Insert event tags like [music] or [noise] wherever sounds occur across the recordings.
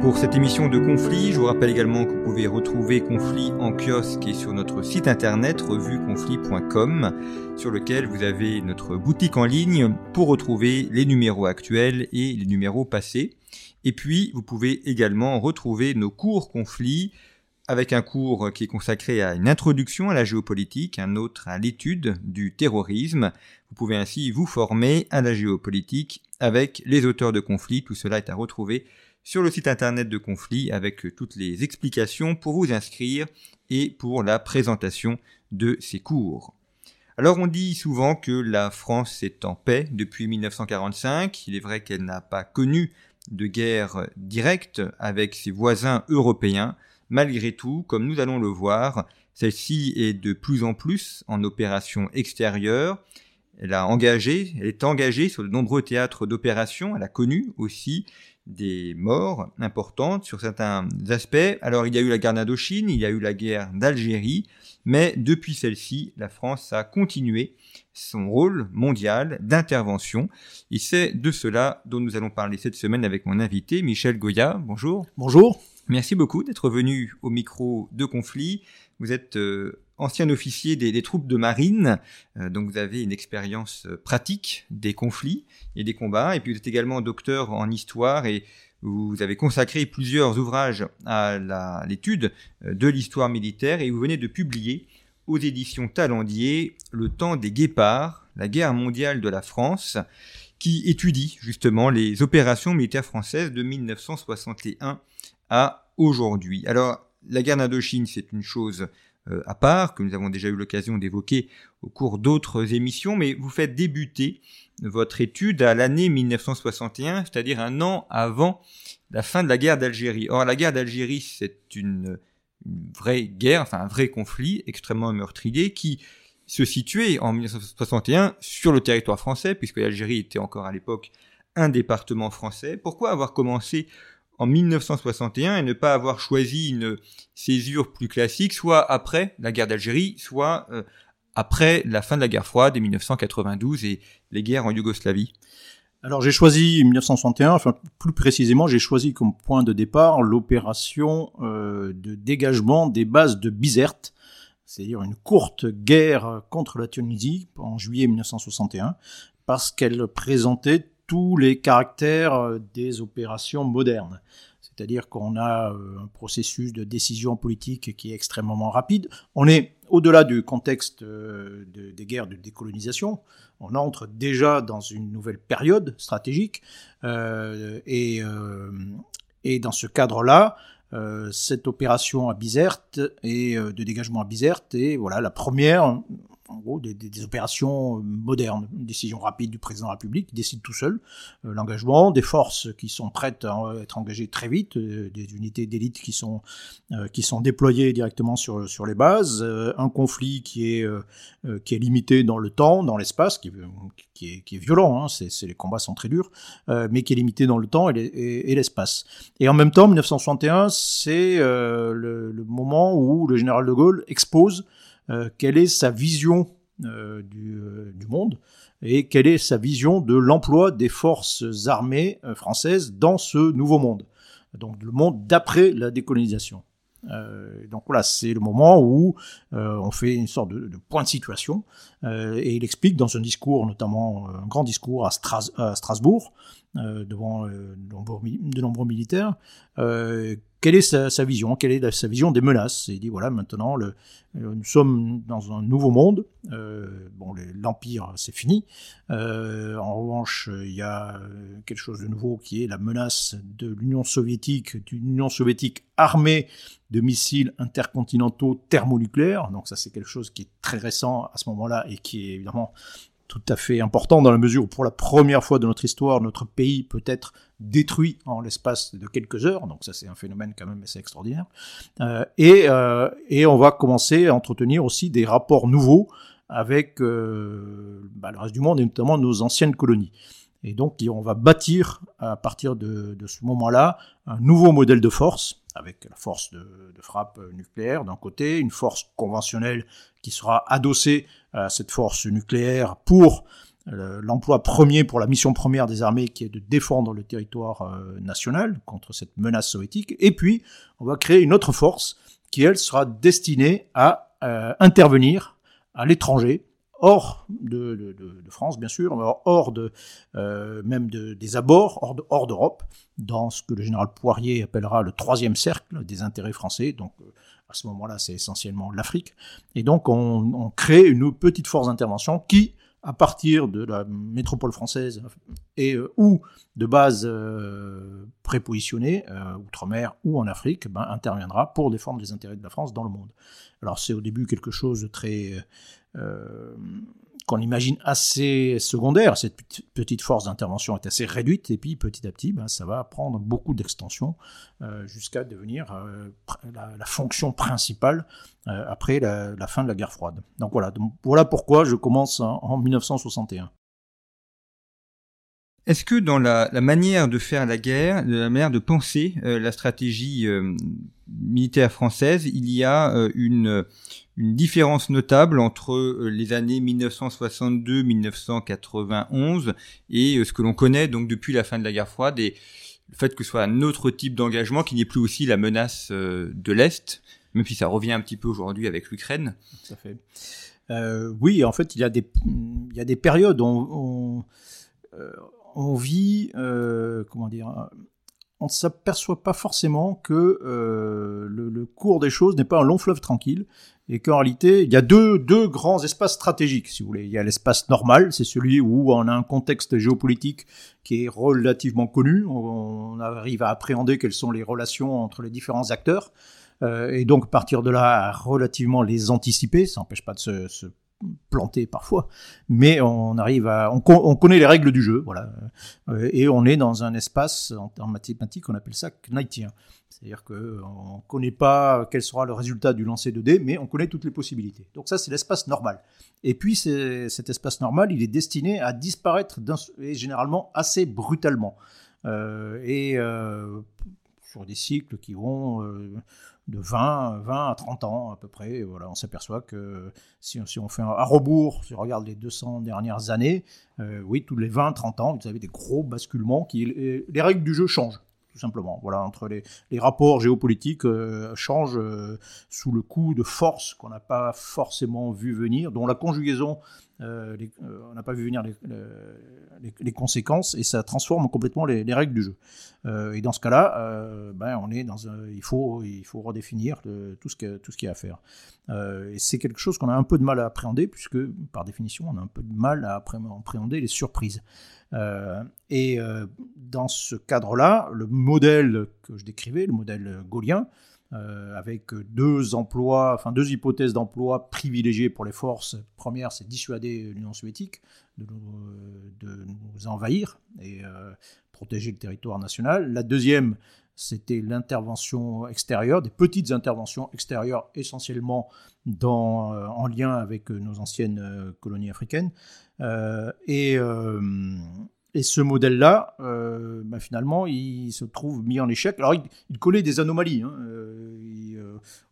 pour cette émission de Conflit. Je vous rappelle également que vous pouvez retrouver Conflit en kiosque et sur notre site internet revueconflit.com sur lequel vous avez notre boutique en ligne pour retrouver les numéros actuels et les numéros passés. Et puis, vous pouvez également retrouver nos cours conflits avec un cours qui est consacré à une introduction à la géopolitique, un autre à l'étude du terrorisme. Vous pouvez ainsi vous former à la géopolitique avec les auteurs de conflits. Tout cela est à retrouver sur le site internet de conflit avec toutes les explications pour vous inscrire et pour la présentation de ces cours. Alors on dit souvent que la France est en paix depuis 1945. Il est vrai qu'elle n'a pas connu de guerre directe avec ses voisins européens. Malgré tout, comme nous allons le voir, celle-ci est de plus en plus en opération extérieure. Elle a engagé, elle est engagée sur de nombreux théâtres d'opération. Elle a connu aussi des morts importantes sur certains aspects. Alors il y a eu la guerre d'Indochine, il y a eu la guerre d'Algérie, mais depuis celle-ci, la France a continué son rôle mondial d'intervention. Et c'est de cela dont nous allons parler cette semaine avec mon invité, Michel Goya. Bonjour. Bonjour. Merci beaucoup d'être venu au micro de conflit. Vous êtes euh, ancien officier des, troupes de marine, euh, donc vous avez une expérience euh, pratique des conflits et des combats, et puis vous êtes également docteur en histoire et vous avez consacré plusieurs ouvrages à l'étude de l'histoire militaire. Et vous venez de publier aux éditions Talendier Le temps des guépards, la guerre mondiale de la France, qui étudie justement les opérations militaires françaises de 1961 à aujourd'hui. Alors, la guerre d'Indochine, c'est une chose euh, à part, que nous avons déjà eu l'occasion d'évoquer au cours d'autres émissions, mais vous faites débuter votre étude à l'année 1961, c'est-à-dire un an avant la fin de la guerre d'Algérie. Or, la guerre d'Algérie, c'est une, une, vraie guerre, enfin un vrai conflit extrêmement meurtrier qui se situait en 1961 sur le territoire français, puisque l'Algérie était encore à l'époque un département français. Pourquoi avoir commencé en 1961 et ne pas avoir choisi une césure plus classique, soit après la guerre d'Algérie, soit euh, après la fin de la guerre froide et 1992 et les guerres en Yougoslavie. Alors j'ai choisi 1961, enfin plus précisément j'ai choisi comme point de départ l'opération euh, de dégagement des bases de Bizerte, c'est-à-dire une courte guerre contre la Tunisie en juillet 1961, parce qu'elle présentait tous les caractères euh, des opérations modernes. C'est-à-dire qu'on a euh, un processus de décision politique qui est extrêmement rapide. On est au-delà du contexte euh, des guerres de décolonisation. On entre déjà dans une nouvelle période stratégique. et, dans ce cadre-là, cette opération à Bizerte et de dégagement à Bizerte est voilà la première en gros des, opérations euh, modernes, une décision rapide du président de la République qui décide tout seul, euh, l'engagement, des forces qui sont prêtes à être engagées très vite, euh, des unités d'élite qui sont qui sont déployées directement sur sur les bases, un conflit qui est qui est limité dans le temps, dans l'espace, qui, qui, est, violent, hein, c'est les combats sont très durs, mais qui est limité dans le temps et l'espace. Et, en même temps, 1961, c'est le, moment où le général de Gaulle expose quelle est sa vision euh, euh, du, monde et quelle est sa vision de l'emploi des forces armées françaises dans ce nouveau monde, donc le monde d'après la décolonisation. donc voilà, c'est le moment où on fait une sorte de, point de situation et il explique dans un discours, notamment un grand discours à, Strasbourg, devant de nombreux, de nombreux militaires quelle est sa, vision, quelle est sa vision des menaces? il dit voilà, maintenant, euh, nous sommes dans un nouveau monde. Euh, bon, l'empire, c'est fini. Euh, en revanche, il y a quelque chose de nouveau qui est la menace de l'Union soviétique, d'une Union soviétique armée de missiles intercontinentaux thermonucléaires. Donc ça, c'est quelque chose qui est très récent à ce moment-là et qui est évidemment tout à fait important dans la mesure où pour la première fois de notre histoire, notre pays peut être détruit en l'espace de quelques heures. Donc ça c'est un phénomène quand même assez extraordinaire. Euh, et, euh, et on va commencer à entretenir aussi des rapports nouveaux avec euh, bah, le reste du monde et notamment nos anciennes colonies. Et donc on va bâtir à partir de, de ce moment-là un nouveau modèle de force avec la force de, frappe nucléaire d'un côté, une force conventionnelle qui sera adossée à cette force nucléaire pour euh, l'emploi premier pour la mission première des armées qui est de défendre le territoire euh, national contre cette menace soviétique. Et puis, on va créer une autre force qui, elle, sera destinée à euh, intervenir à l'étranger, hors de, France, bien sûr, hors de, même des abords, hors d'Europe, dans ce que le général Poirier appellera le troisième cercle des intérêts français. Donc, à ce moment-là, c'est essentiellement l'Afrique. Et donc, on, crée une petite force d'intervention qui, à partir de la métropole française et euh, ou de bases euh, prépositionnées, euh, outre-mer ou en Afrique, ben, interviendra pour défendre les intérêts de la France dans le monde. Alors c'est au début quelque chose de très qu'on imagine assez secondaire. Cette petite force d'intervention est assez réduite, et puis petit à petit, ben, ça va prendre beaucoup d'extension euh, jusqu'à devenir euh, la, fonction principale euh, après la, fin de la guerre froide. Donc voilà, voilà pourquoi je commence en, 1961. Est-ce que dans la, manière de faire la guerre, la manière de penser la stratégie militaire française, il y a une, une différence notable entre euh, les années 1962-1991 et euh, ce que l'on connaît donc depuis la fin de la guerre froide et le fait que ce soit un autre type d'engagement, qui ait plus aussi la menace euh, de l'Est, même si ça revient un petit peu aujourd'hui avec l'Ukraine. Oui, en fait, il y a des, périodes où on, vit, comment dire, on ne s'aperçoit pas forcément que le, le, cours des choses n'est pas un long fleuve tranquille et qu'en réalité, il y a deux, deux grands espaces stratégiques, si vous voulez. Il y a l'espace normal, c'est celui où on a un contexte géopolitique qui est relativement connu, on arrive à appréhender quelles sont les relations entre les différents acteurs, euh, et donc partir de là relativement les anticiper, ça n'empêche pas de se planter parfois, mais on arrive à, on, on, connaît les règles du jeu, voilà, euh, et on est dans un espace en, mathématiques, on appelle ça knightien. C'est-à-dire qu'on ne connaît pas quel sera le résultat du lancer de dés, mais on connaît toutes les possibilités. Donc ça, c'est l'espace normal. Et puis, cet espace normal, il est destiné à disparaître et généralement assez brutalement. Euh, et euh, sur des cycles qui vont euh, de 20, 20 à 30 ans à peu près. Voilà, on s'aperçoit que si, si, on fait un à rebours, si on regarde les 200 dernières années, oui, tous les 20, 30 ans, vous avez des gros basculements qui, les règles du jeu changent tout simplement. Voilà, entre les, rapports géopolitiques euh, changent euh, sous le coup de forces qu'on n'a pas forcément vu venir, dont la conjugaison, euh, on n'a pas vu venir les, conséquences, et ça transforme complètement les, règles du jeu. et dans ce cas-là, ben, on est dans un, il faut, il faut redéfinir tout ce tout ce qu'il y a à faire. et c'est quelque chose qu'on a un peu de mal à appréhender, puisque par définition, on a un peu de mal à appréhender les surprises. Euh, et euh, dans ce cadre-là, le modèle que je décrivais, le modèle gaulien, euh, avec deux emplois, enfin deux hypothèses d'emploi privilégiées pour les forces. Première, c'est dissuader l'Union soviétique de nous, envahir et protéger le territoire national. La deuxième, c'était l'intervention extérieure, des petites interventions extérieures essentiellement en lien avec nos anciennes colonies africaines. Euh, et, euh, et ce modèle-là, euh, bah, finalement, il se trouve mis en échec. Alors, il, connaît des anomalies. Hein.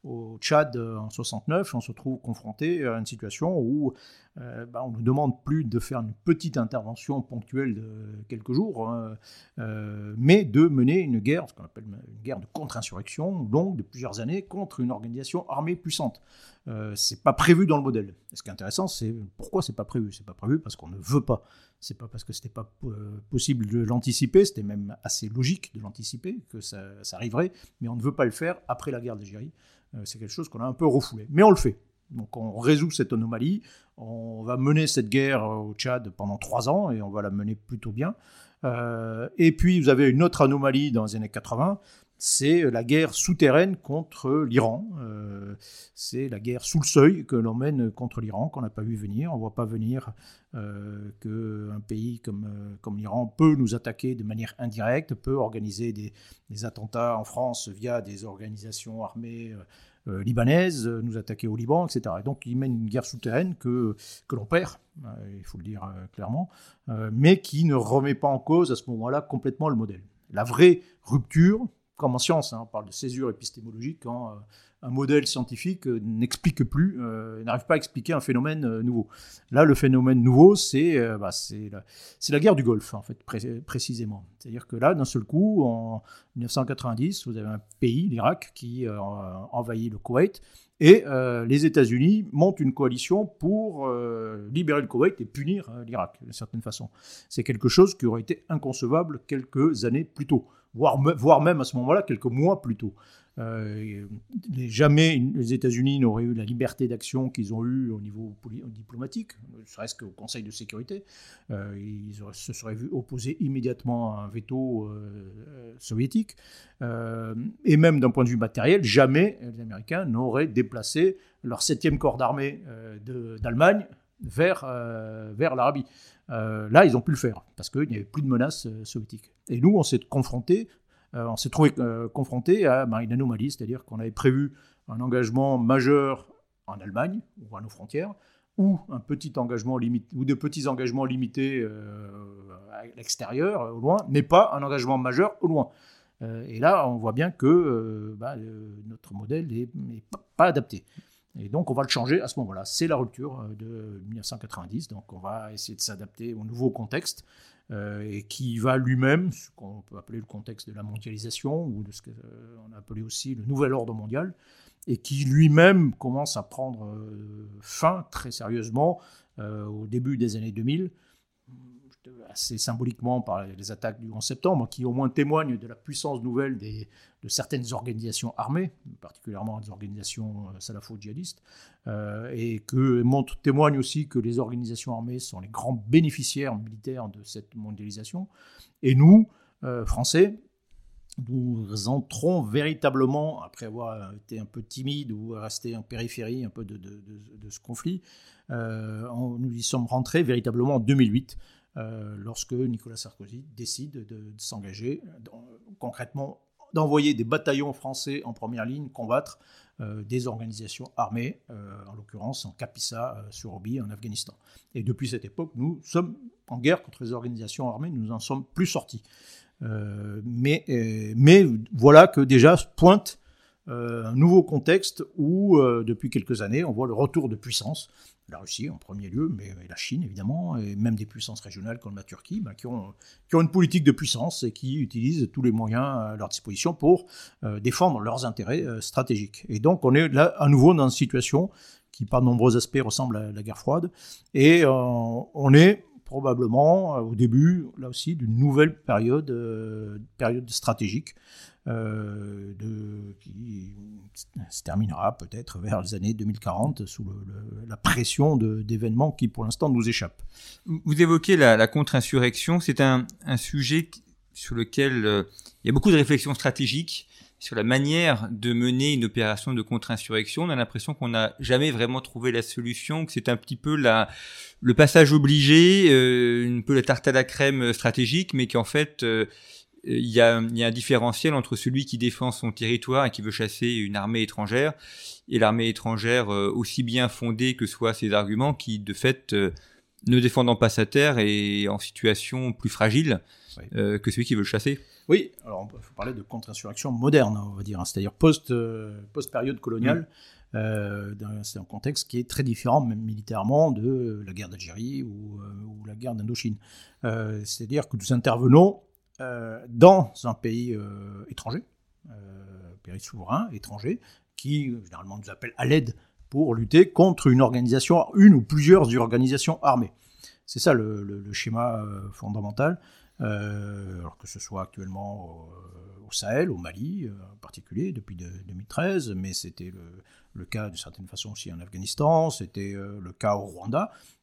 au Tchad en 69, on se trouve confronté à une situation où euh, bah, on nous demande plus de faire une petite intervention ponctuelle de quelques jours, hein, euh, mais de mener une guerre, ce qu'on appelle une guerre de contre-insurrection longue de plusieurs années contre une organisation armée puissante. Euh, c'est pas prévu dans le modèle. ce qui est intéressant, c'est pourquoi c'est pas prévu? C'est pas prévu parce qu'on ne veut pas. C'est pas parce que c'était pas euh, possible de l'anticiper. C'était même assez logique de l'anticiper que ça, arriverait, mais on ne veut pas le faire après la guerre d'Algérie. c'est quelque chose qu'on a un peu refoulé, mais on le fait. Donc on résout cette anomalie, on va mener cette guerre au Tchad pendant trois ans et on va la mener plutôt bien. Euh, et puis vous avez une autre anomalie dans les années 80, c'est la guerre souterraine contre l'Iran. Euh, c'est la guerre sous le seuil que l'on mène contre l'Iran, qu'on n'a pas vu venir. On ne voit pas venir euh, qu'un pays comme, l'Iran peut nous attaquer de manière indirecte, peut organiser des, attentats en France via des organisations armées libanaise, euh, nous attaquer au Liban, etc. Et donc il mène une guerre souterraine que, que l'on perd, euh, il faut le dire clairement, mais qui ne remet pas en cause à ce moment-là complètement le modèle. La vraie rupture, comme en science, hein, on parle de césure épistémologique, quand un modèle scientifique euh, n'explique plus, euh, n'arrive pas à expliquer un phénomène euh, nouveau. Là, le phénomène nouveau, c'est bah, la, la, guerre du Golfe, en fait, précisément. C'est-à-dire que là, d'un seul coup, en 1990, vous avez un pays, l'Irak, qui envahit le Koweït, et les États-Unis montent une coalition pour libérer le Koweït et punir l'Irak, d'une certaine façon. C'est quelque chose qui aurait été inconcevable quelques années plus tôt, voire, voire même à ce moment-là, quelques mois plus tôt. Euh, jamais les États-Unis n'auraient eu la liberté d'action qu'ils ont eue au niveau diplomatique, ne serait-ce qu'au Conseil de sécurité. Euh, ils se seraient vus opposer immédiatement à un veto euh, soviétique. et même d'un point de vue matériel, jamais les Américains n'auraient déplacé leur septième corps d'armée d'Allemagne vers, vers l'Arabie. là, ils ont pu le faire parce qu'il n'y avait plus de menaces soviétiques. Et nous, on s'est confrontés euh, on s'est trouvé euh, confronté à bah, une anomalie, c'est-à-dire qu'on avait prévu un engagement majeur en Allemagne ou à nos frontières, ou un petit engagement limité, ou de petits engagements limités euh, à l'extérieur, au loin, mais pas un engagement majeur au loin. et là, on voit bien que bah, notre modèle n'est pas adapté. Et donc, on va le changer à ce moment-là. C'est la rupture de 1990. Donc, on va essayer de s'adapter au nouveau contexte. Euh, et qui va lui-même, ce qu'on peut appeler le contexte de la mondialisation, ou de ce qu'on euh, a appelé aussi le nouvel ordre mondial, et qui lui-même commence à prendre euh, fin très sérieusement au début des années 2000 assez symboliquement par les attaques du 11 septembre, qui au moins témoignent de la puissance nouvelle de certaines organisations armées, particulièrement des organisations euh, salafo-djihadistes, euh, et que montre, témoigne aussi que les organisations armées sont les grands bénéficiaires militaires de cette mondialisation. Et nous, euh, Français, nous entrons véritablement, après avoir été un peu timide ou resté en périphérie un peu de, ce conflit, nous y sommes rentrés véritablement en 2008 euh, lorsque Nicolas Sarkozy décide de, s'engager concrètement d'envoyer des bataillons français en première ligne combattre euh, des organisations armées, euh, en l'occurrence en Kapisa sur Obi en Afghanistan. Et depuis cette époque, nous sommes en guerre contre les organisations armées, nous n'en sommes plus sortis. mais, mais voilà que déjà pointe un nouveau contexte où, depuis quelques années, on voit le retour de puissance la Russie en premier lieu, mais la Chine évidemment, et même des puissances régionales comme la Turquie, bah, qui, ont, une politique de puissance et qui utilisent tous les moyens à leur disposition pour euh, défendre leurs intérêts euh, stratégiques. Et donc on est là à nouveau dans une situation qui par nombreux aspects ressemble à la guerre froide, et euh, on est probablement au début, là aussi, d'une nouvelle période, période stratégique euh, qui se terminera peut-être vers les années 2040 sous la pression d'événements qui pour l'instant nous échappent. Vous évoquez la, contre-insurrection, c'est un, sujet sur lequel euh, il y a beaucoup de réflexions stratégiques sur la manière de mener une opération de contre-insurrection. On a l'impression qu'on n'a jamais vraiment trouvé la solution, que c'est un petit peu le passage obligé, euh, un peu la tarte à la crème stratégique, mais qu'en fait, il y, a, un différentiel entre celui qui défend son territoire et qui veut chasser une armée étrangère et l'armée étrangère euh, aussi bien fondée que soient ses arguments qui de fait euh, ne défendant pas sa terre est en situation plus fragile euh, que celui qui veut le chasser. Oui, alors peut faut parler de contre-insurrection moderne, on va dire, hein, c'est-à-dire post, post-période coloniale. Euh, d'un- c'est un contexte qui est très différent, même militairement, de la guerre d'Algérie ou, euh, ou la guerre d'Indochine. Euh, c'est-à-dire que nous intervenons dans un pays euh, étranger, euh, pays souverain étranger, qui euh, généralement nous appelle à l'aide pour lutter contre une organisation, une ou plusieurs organisations armées. C'est ça le, schéma euh, fondamental. Euh, alors que ce soit actuellement au, Sahel, au Mali euh, en particulier, depuis de- 2013, mais c'était le, cas de certaine façon aussi en Afghanistan, c'était euh, le cas au Rwanda, euh,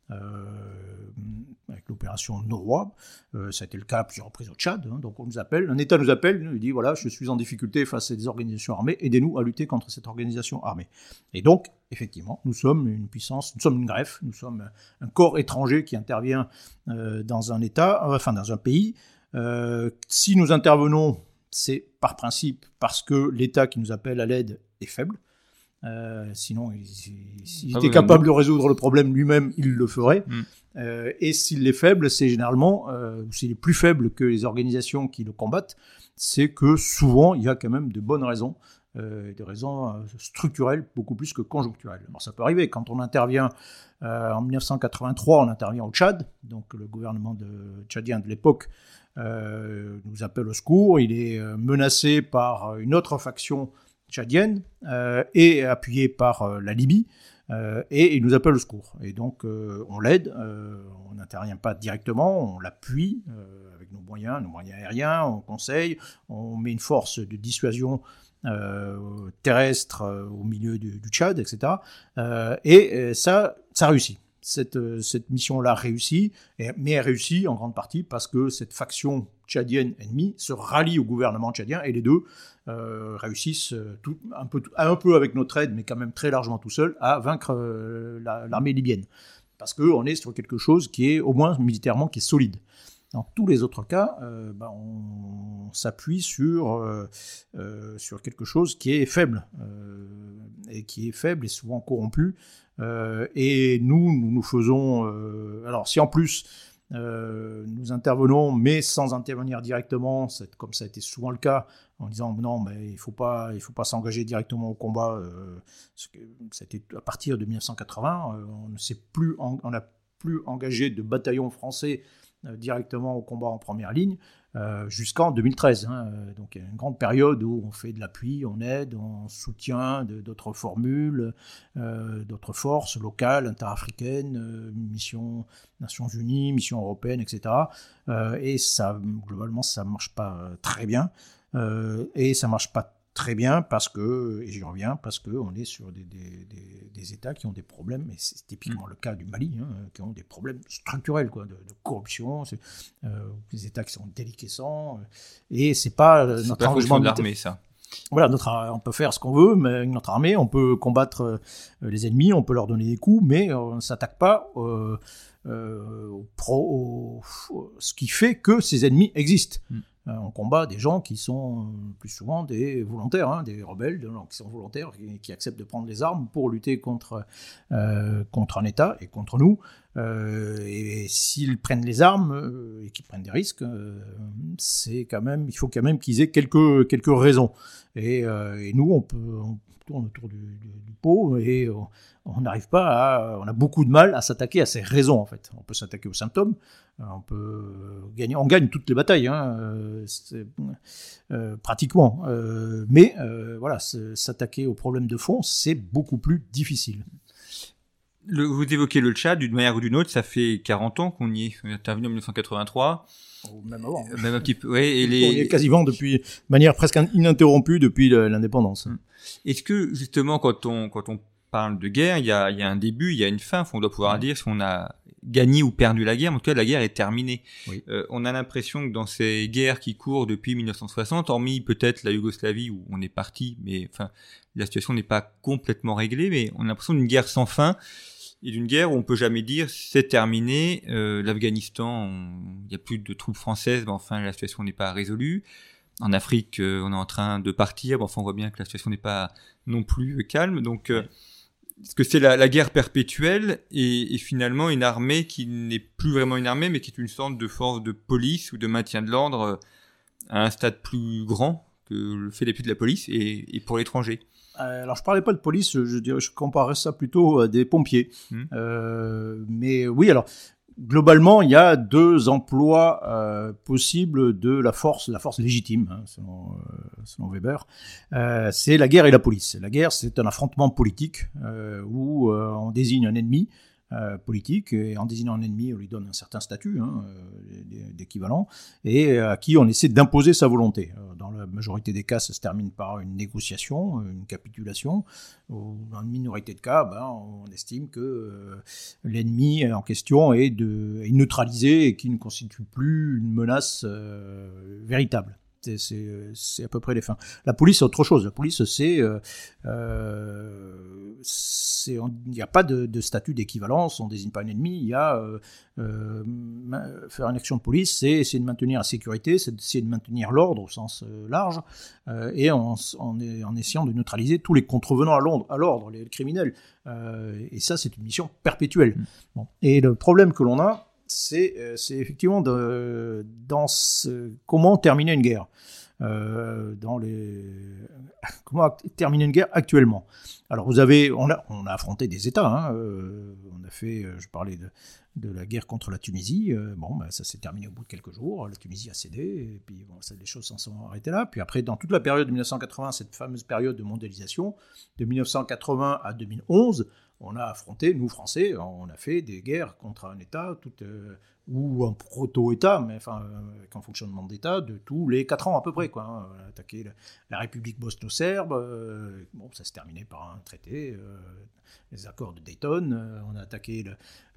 avec l'opération Norwa, euh, ça a été le cas à plusieurs reprises au Tchad, hein. donc on nous appelle, un État nous appelle, nous dit voilà, je suis en difficulté face à des organisations armées, aidez-nous à lutter contre cette organisation armée. Et donc, effectivement, nous sommes une puissance, nous sommes une greffe, nous sommes un corps étranger qui intervient euh, dans un État, euh, enfin dans un pays. Euh, si nous intervenons, c'est par principe parce que l'État qui nous appelle à l'aide est faible. Euh, sinon, il- il- s'il Ah était oui, capable de résoudre le problème lui-même, il le ferait. Mm. Euh, et s'il est faible, c'est généralement, euh, s'il est plus faible que les organisations qui le combattent, c'est que souvent, il y a quand même de bonnes raisons, euh, des raisons structurelles beaucoup plus que conjoncturelles. Alors ça peut arriver, quand on intervient euh, en 1983, on intervient au Tchad, donc le gouvernement de, tchadien de l'époque euh, nous appelle au secours, il est menacé par une autre faction tchadienne euh, et appuyé par euh, la Libye. Euh, et il nous appelle au secours. Et donc, on l'aide, on n'intervient pas directement, on l'appuie avec nos moyens, nos moyens aériens, on conseille, on met une force de dissuasion terrestre au milieu du, Tchad, etc. Et ça, ça réussit. Cette, euh, cette mission-là réussit, et- mais elle réussit en grande partie parce que cette faction tchadienne ennemie se rallie au gouvernement tchadien et les deux euh, réussissent euh, un, peu, avec notre aide, mais quand même très largement tout seul, à vaincre la- l'armée libyenne. Parce qu'on est sur quelque chose qui est, au moins militairement, qui est solide. Dans tous les autres cas, ben, on, s'appuie sur, sur quelque chose qui est faible, et qui est faible et souvent corrompu. Euh, et nous, nous nous faisons... euh, alors si en plus euh, nous intervenons, mais sans intervenir directement, comme ça a été souvent le cas, en disant non, mais il faut pas, il faut pas s'engager directement au combat. Euh, C'était à partir de 1980, euh, on ne s'est plus, on n'a plus engagé de bataillon français directement au combat en première ligne euh, jusqu'en 2013. hein. Euh, Donc il y a une grande période où on fait de l'appui, on aide, on soutient d'autres formules, euh, d'autres forces locales, interafricaines, euh, missions Nations Unies, missions européennes, etc. Et globalement, ça marche pas très bien. Et ça marche pas très bien parce que, et j'y reviens, parce qu'on est sur des, des- des- des États qui ont des problèmes, et c'est typiquement le cas du Mali, hein, qui ont des problèmes structurels quoi, de, de corruption, euh, des États qui sont déliquescents, euh, et c'est pas euh, C'est notre pas de l'armée, ça. voilà, notre, on peut faire ce qu'on veut, mais avec notre armée, on peut combattre euh, les ennemis, on peut leur donner des coups, mais on ne s'attaque pas euh, euh, au pro, au- ce qui fait que ces ennemis existent. Mm. Euh, on combat des gens qui sont euh, plus souvent des volontaires, hein, des rebelles, qui sont volontaires, qui, qui acceptent de prendre les armes pour lutter contre, euh, contre un État et contre nous. Euh, et s'ils prennent les armes euh, et qu'ils prennent des risques, euh, c'est quand même, il faut quand même qu'ils aient quelques, quelques raisons. Et, euh, nous, on peut, tourne autour du, pot et on- n'arrive pas à, on a beaucoup de mal à s'attaquer à ces raisons en fait. On peut s'attaquer aux symptômes, on peut gagner, on gagne toutes les batailles, hein, euh, pratiquement. Euh, mais euh, voilà, s'attaquer aux problèmes de fond, c'est beaucoup plus difficile. Le- vous évoquez le Tchad, d'une manière ou d'une autre, ça fait 40 ans qu'on y est. Est intervenu en 1983. Même avant. Euh, Même un petit peu. Ouais, et On y est les... quasiment depuis, de manière presque ininterrompue depuis l'indépendance. Est-ce que, justement, quand on, quand on parle de guerre, il y a, il y a un début, il y a une fin. On doit pouvoir dire si on a gagné ou perdu la guerre. En tout cas, la guerre est terminée. Oui. Euh, on a l'impression que dans ces guerres qui courent depuis 1960, hormis peut-être la Yougoslavie où on est parti, mais enfin, la situation n'est pas complètement réglée, mais on a l'impression d'une guerre sans fin et d'une guerre où on peut jamais dire c'est terminé. Euh, L'Afghanistan, il n'y a plus de troupes françaises, mais enfin la situation n'est pas résolue. En Afrique, euh, on est en train de partir, mais enfin on voit bien que la situation n'est pas non plus euh, calme. Donc, euh, est-ce que c'est la, la, guerre perpétuelle et, et, finalement une armée qui n'est plus vraiment une armée, mais qui est une sorte de force de police ou de maintien de l'ordre à un stade plus grand que le fait d'habitude de la police et, et pour l'étranger alors je parlais pas de police, je dirais, je comparais ça plutôt à des pompiers. Mmh. Euh, mais oui, alors globalement, il y a deux emplois euh, possibles de la force, la force légitime, hein, selon, euh, selon, Weber. Euh, c'est la guerre et la police. La guerre, c'est un affrontement politique euh, où on désigne un ennemi euh, politique, et en désignant un ennemi, on lui donne un certain statut hein, euh, d'équivalent, et à qui on essaie d'imposer sa volonté. Euh, dans la majorité des cas, ça se termine par une négociation, une capitulation. Dans une minorité de cas, ben, on estime que l'ennemi en question est, est neutralisé et qu'il ne constitue plus une menace véritable c'est à peu près les fins. La police, c'est autre chose. La police, c'est. Euh, euh il n'y a pas de, statut d'équivalence, on ne désigne pas un ennemi. Il y a. Euh, faire une action de police, c'est essayer de maintenir la sécurité, c'est essayer de maintenir l'ordre au sens large, et en, en, essayant de neutraliser tous les contrevenants à l'ordre, les criminels. et ça, c'est une mission perpétuelle. Bon. Et le problème que l'on a, euh, c'est effectivement dans comment terminer une guerre. Euh, [laughs] comment terminer une guerre actuellement. Alors vous avez, on a, on a affronté des États. Hein, euh, on a fait, je parlais de, de, la guerre contre la Tunisie. bon, ben, ça s'est terminé au bout de quelques jours. La Tunisie a cédé et puis bon, ça, les choses s'en sont arrêtées là. Puis après, dans toute la période de 1980, cette fameuse période de mondialisation, de 1980 à 2011, on a affronté, nous Français, on a fait des guerres contre un État tout, euh, ou un proto-État, mais enfin avec un fonctionnement d'État de tous les quatre ans à peu près. Quoi, hein. On a attaqué la, République bosno-serbe, euh, bon, ça s'est terminé par un traité, euh, les accords de Dayton. on a attaqué,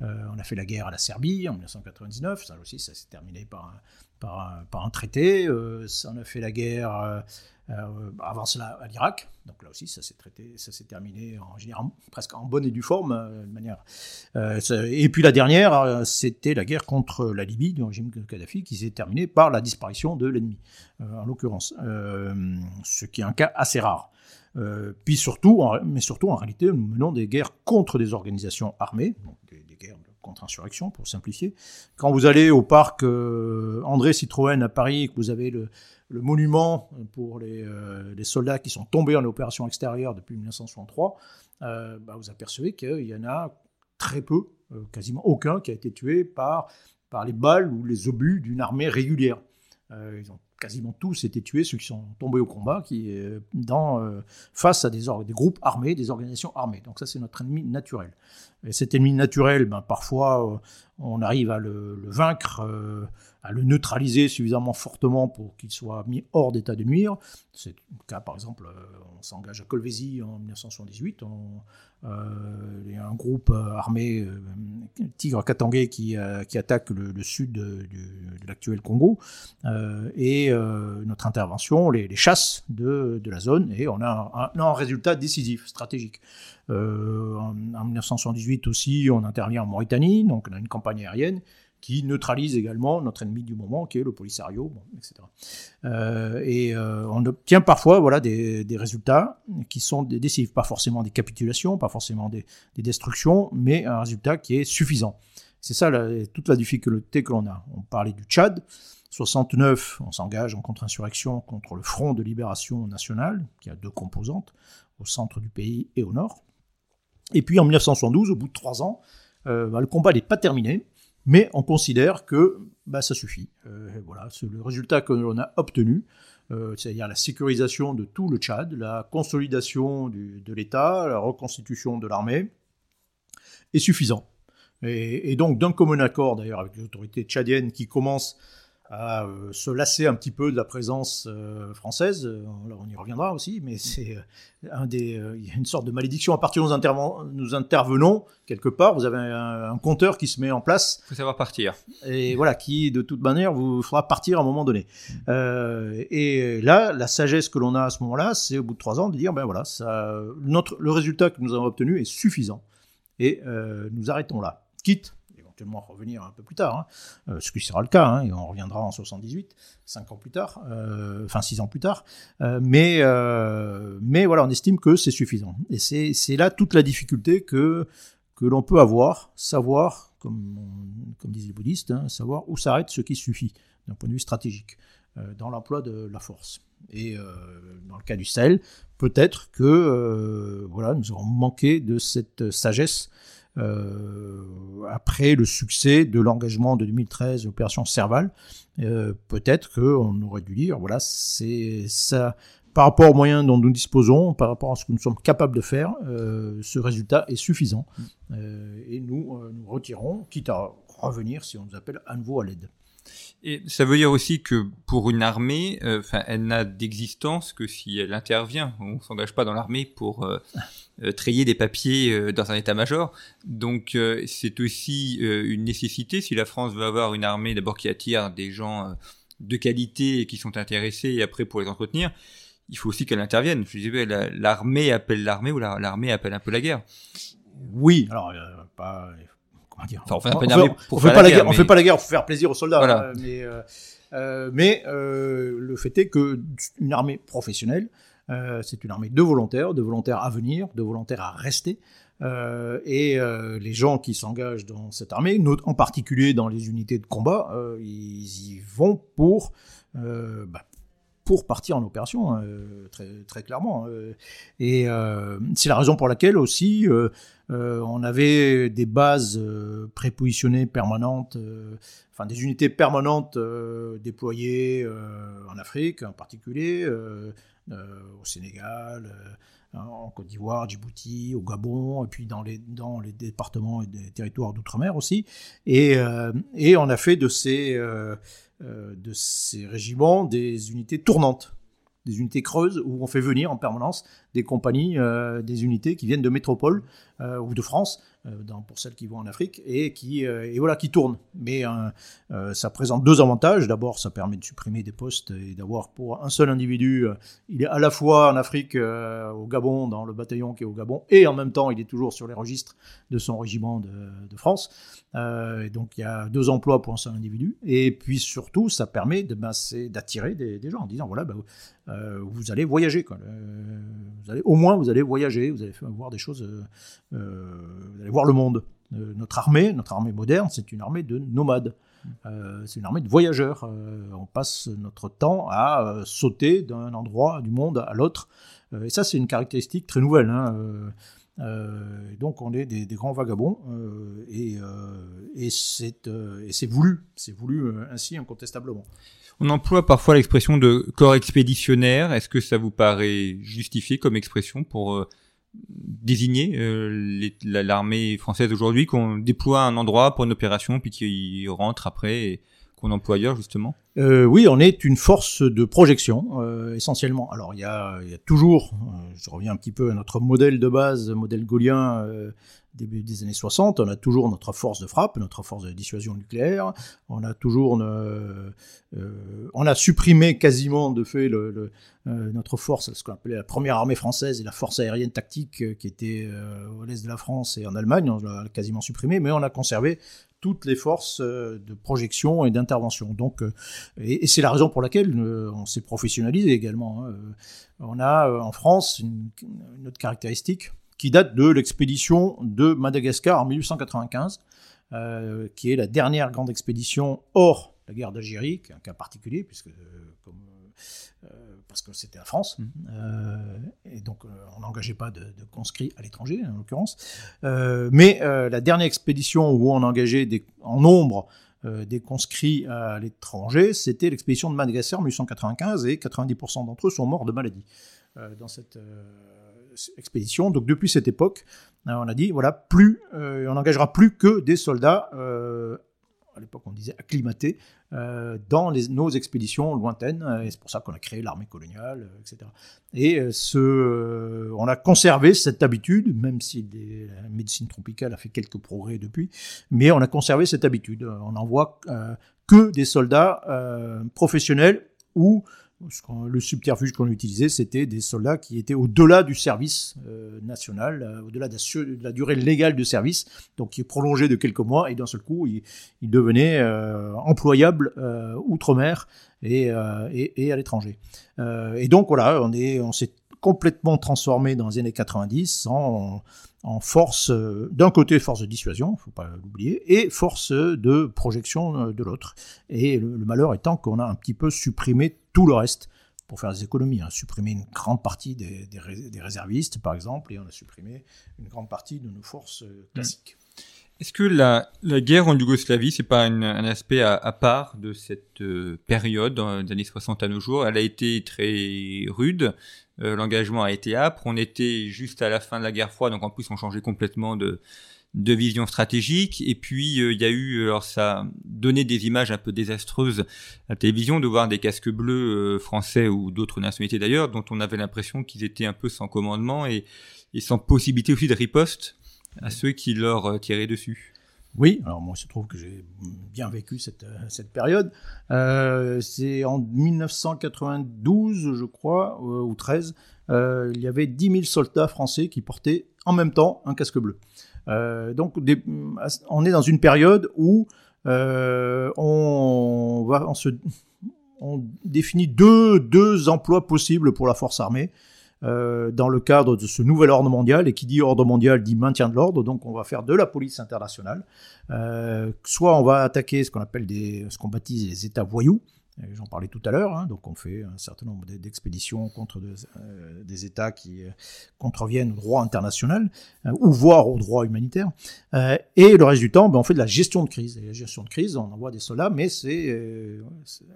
on a fait la guerre à la Serbie en 1999, ça aussi ça s'est terminé par un, par un, traité. on a fait la guerre euh, avant cela, à l'Irak. Donc là aussi, ça s'est traité, ça s'est terminé en général presque en bonne et due forme, euh, de. Euh, et puis la dernière, c'était la guerre contre la Libye du régime Kadhafi, qui s'est terminée par la disparition de l'ennemi, en l'occurrence, ce qui est un cas assez rare. puis surtout, mais surtout en réalité, nous menons des guerres contre des organisations armées, donc des, des guerres contre-insurrection, pour simplifier. Quand vous allez au parc André Citroën à Paris, que vous avez le, monument pour euh, les, soldats qui sont tombés en opération extérieure depuis 1963, euh, bah, vous apercevez qu'il y en a très peu, euh, quasiment aucun, qui a été tué par, par les balles ou les obus d'une armée régulière. ils ont quasiment tous été tués, ceux qui sont tombés au combat, qui, dans, face à des, groupes armés, des organisations armées. Donc ça, c'est notre ennemi naturel. Et cet ennemi naturel, ben, parfois, on arrive à le vaincre à le neutraliser suffisamment fortement pour qu'il soit mis hors d'état de nuire. C'est le cas, par exemple, euh, on s'engage à Colvézi en 1978. Euh, il y a un groupe euh, armé, Tigre Katangé, qui, qui attaque le, sud de, l'actuel Congo. et notre intervention les, chasse de, la zone et on a un, un, résultat décisif, stratégique. en, en 1978 aussi, on intervient en Mauritanie, donc on a une campagne aérienne qui neutralise également notre ennemi du moment, qui est le Polisario, etc. Euh, et euh, on obtient parfois voilà, des, résultats qui sont décisifs, pas forcément des capitulations, pas forcément des, destructions, mais un résultat qui est suffisant. C'est ça toute la difficulté que l'on a. On parlait du Tchad. 69, on s'engage en contre-insurrection contre le Front de libération nationale, qui a deux composantes, au centre du pays et au nord. Et puis en 1972, au bout de trois ans, euh, bah, le combat n'est pas terminé mais on considère que bah, ça suffit. Euh, voilà, c'est le résultat que l'on a obtenu, euh, c'est-à-dire la sécurisation de tout le Tchad, la consolidation de l'État, la reconstitution de l'armée, est suffisant. Et, et donc, d'un commun accord d'ailleurs avec les autorités tchadiennes qui commencent à euh, se lasser un petit peu de la présence euh, française. Euh, on y reviendra aussi, mais c'est un des, il y a une sorte de malédiction à partir où nous, intervenons quelque part. Vous avez un, compteur qui se met en place. Il faut savoir partir. Et voilà, qui de toute manière vous fera partir à un moment donné. et là, la sagesse que l'on a à ce moment-là, c'est au bout de trois ans de dire ben voilà, ça, notre, le résultat que nous avons obtenu est suffisant et nous arrêtons là. Quitte éventuellement revenir un peu plus tard, hein, ce qui sera le cas, hein, et on reviendra en 78, cinq ans plus tard, enfin six ans plus tard. mais, mais voilà, on estime que c'est suffisant. Et c'est là toute la difficulté que, que l'on peut avoir, savoir, comme, comme disent les bouddhistes, hein, savoir où s'arrête ce qui suffit d'un point de vue stratégique dans l'emploi de la force. Et euh, dans le cas du Sahel, peut-être que euh, voilà, nous aurons manqué de cette sagesse euh, après le succès de l'engagement de 2013, l'opération Serval. peut-être qu'on aurait dû dire, voilà, c'est ça par rapport aux moyens dont nous disposons, par rapport à ce que nous sommes capables de faire, ce résultat est suffisant. et nous nous retirons, quitte à revenir si on nous appelle à nouveau à l'aide. Et ça veut dire aussi que pour une armée, euh, elle n'a d'existence que si elle intervient. On s'engage pas dans l'armée pour euh, euh trier des papiers dans un état-major. Donc c'est aussi une nécessité si la France veut avoir une armée d'abord qui attire des gens de qualité et qui sont intéressés et après pour les entretenir. Il faut aussi qu'elle intervienne. Je disais, l'armée appelle l'armée ou l'armée appelle un peu la guerre. Oui, alors pas, on fait, pas la guerre, on fait pas la guerre pour faire plaisir aux soldats. Hein, mais euh, euh, mais euh, le fait est que une armée professionnelle, c'est une armée de volontaires, de volontaires à venir, de volontaires à rester. et les gens qui s'engagent dans cette armée, en particulier dans les unités de combat, ils y vont pour bah, pour partir en opération, hein, très, très clairement. et c'est la raison pour laquelle aussi euh, on avait des bases euh, prépositionnées permanentes, euh, enfin des unités permanentes déployées en Afrique en particulier, au Sénégal, en Côte d'Ivoire, Djibouti, au Gabon, et puis dans les, dans les départements et des territoires d'outre-mer aussi. Et, et, on a fait de ces, de ces régiments des unités tournantes des unités creuses où on fait venir en permanence des compagnies, des unités qui viennent de métropole euh, ou de France, euh, pour celles qui vont en Afrique, et qui, euh, voilà, qui tournent. Mais ça présente deux avantages. D'abord, ça permet de supprimer des postes et d'avoir pour un seul individu, il est à la fois en Afrique, au Gabon, dans le bataillon qui est au Gabon, et en même temps, il est toujours sur les registres de son régiment de, France. donc, il y a deux emplois pour un seul individu. Et puis surtout, ça permet de, ben, d'attirer des, gens en disant voilà, ben, vous allez voyager. Vous allez, au moins, vous allez voyager, vous allez voir des choses euh, vous allez voir le monde. Euh, notre armée, notre armée moderne, c'est une armée de nomades. Euh, c'est une armée de voyageurs. on passe notre temps à sauter d'un endroit du monde à l'autre. et ça, c'est une caractéristique très nouvelle. Hein. Donc, on est des, grands vagabonds et, et c'est voulu. C'est voulu ainsi, incontestablement. On emploie parfois l'expression de corps expéditionnaire. Est-ce que ça vous paraît justifié comme expression pour désigner euh, l'armée française aujourd'hui, qu'on déploie un endroit pour une opération, puis qu'il rentre après qu'on emploie ailleurs justement? Euh, Oui, on est une force de projection euh, essentiellement. Alors il y a, toujours, je reviens un petit peu à notre modèle de base, modèle gaulien début des années 60, on a toujours notre force de frappe, notre force de dissuasion nucléaire, on a toujours, euh, on a supprimé quasiment de fait euh, notre force, ce qu'on appelait la première armée française et la force aérienne tactique euh, qui était au l'est de la France et en Allemagne, on l'a quasiment supprimé, mais on a conservé toutes les forces de projection et d'intervention. Donc, et, c'est la raison pour laquelle on s'est professionnalisé également. Hein. On a en France une, autre caractéristique, qui date de l'expédition de Madagascar en 1895, euh, qui est la dernière grande expédition hors la guerre d'Algérie, qui est un cas particulier, puisque, euh, euh, parce que c'était la France, mmh. et donc on n'engageait pas de, conscrits à l'étranger, en l'occurrence. mais la dernière expédition où on engageait des, en nombre des conscrits à l'étranger, c'était l'expédition de Madagascar en 1895, et 90% d'entre eux sont morts de maladie dans cette expédition. Donc depuis cette époque, euh, on a dit voilà, plus, euh, on n'engagera plus que des soldats. Euh, à l'époque, on disait acclimatés dans les, nos expéditions lointaines. et c'est pour ça qu'on a créé l'armée coloniale, etc. Et ce, on a conservé cette habitude, même si la médecine tropicale a fait quelques progrès depuis, mais on a conservé cette habitude. On n'envoie que des soldats professionnels ou le subterfuge qu'on utilisait, c'était des soldats qui étaient au-delà du service euh, national, euh, au-delà de, la durée légale de service, donc qui est prolongé de quelques mois, et d'un seul coup, il, devenait euh, employable outre-mer et, et, à l'étranger. et donc voilà, on s'est complètement transformé dans les années 90 en, en force, d'un côté force de dissuasion, faut pas l'oublier, et force de projection de l'autre. Et le malheur étant qu'on a un petit peu supprimé tout le reste pour faire des économies. On a supprimé une grande partie des, des, réservistes, par exemple, et on a supprimé une grande partie de nos forces euh, classiques. Est-ce que la, la, guerre en Yougoslavie, c'est pas un aspect à, à, part de cette euh, période des années 60 à nos jours? Elle a été très rude, euh, l'engagement a été âpre, on était juste à la fin de la guerre froide, donc en plus on changeait complètement de, de vision stratégique. Et puis euh, il y a eu, alors ça donnait des images un peu désastreuses à la télévision de voir des casques bleus euh, français ou d'autres nationalités d'ailleurs, dont on avait l'impression qu'ils étaient un peu sans commandement et, et, sans possibilité aussi de riposte à ceux qui leur euh, tiraient dessus. Oui, alors moi, il se trouve que j'ai bien vécu cette, cette période. c'est en 1992, je crois, ou 13, il y avait 10 000 soldats français qui portaient en même temps un casque bleu. Euh, donc on est dans une période où euh, on, on définit deux, deux emplois possibles pour la force armée. Euh, dans le cadre de ce nouvel ordre mondial, et qui dit ordre mondial dit maintien de l'ordre, donc on va faire de la police internationale. Euh, soit on va attaquer ce qu'on appelle des, ce qu'on baptise les États voyous, J'en parlais tout à l'heure, hein, donc on fait un certain nombre d'expéditions contre euh, des États qui euh, contreviennent au droit international, euh, ou voire au droit humanitaire. et le reste du temps, ben, on fait de la gestion de crise. Et la gestion de crise, on envoie des soldats, mais c'est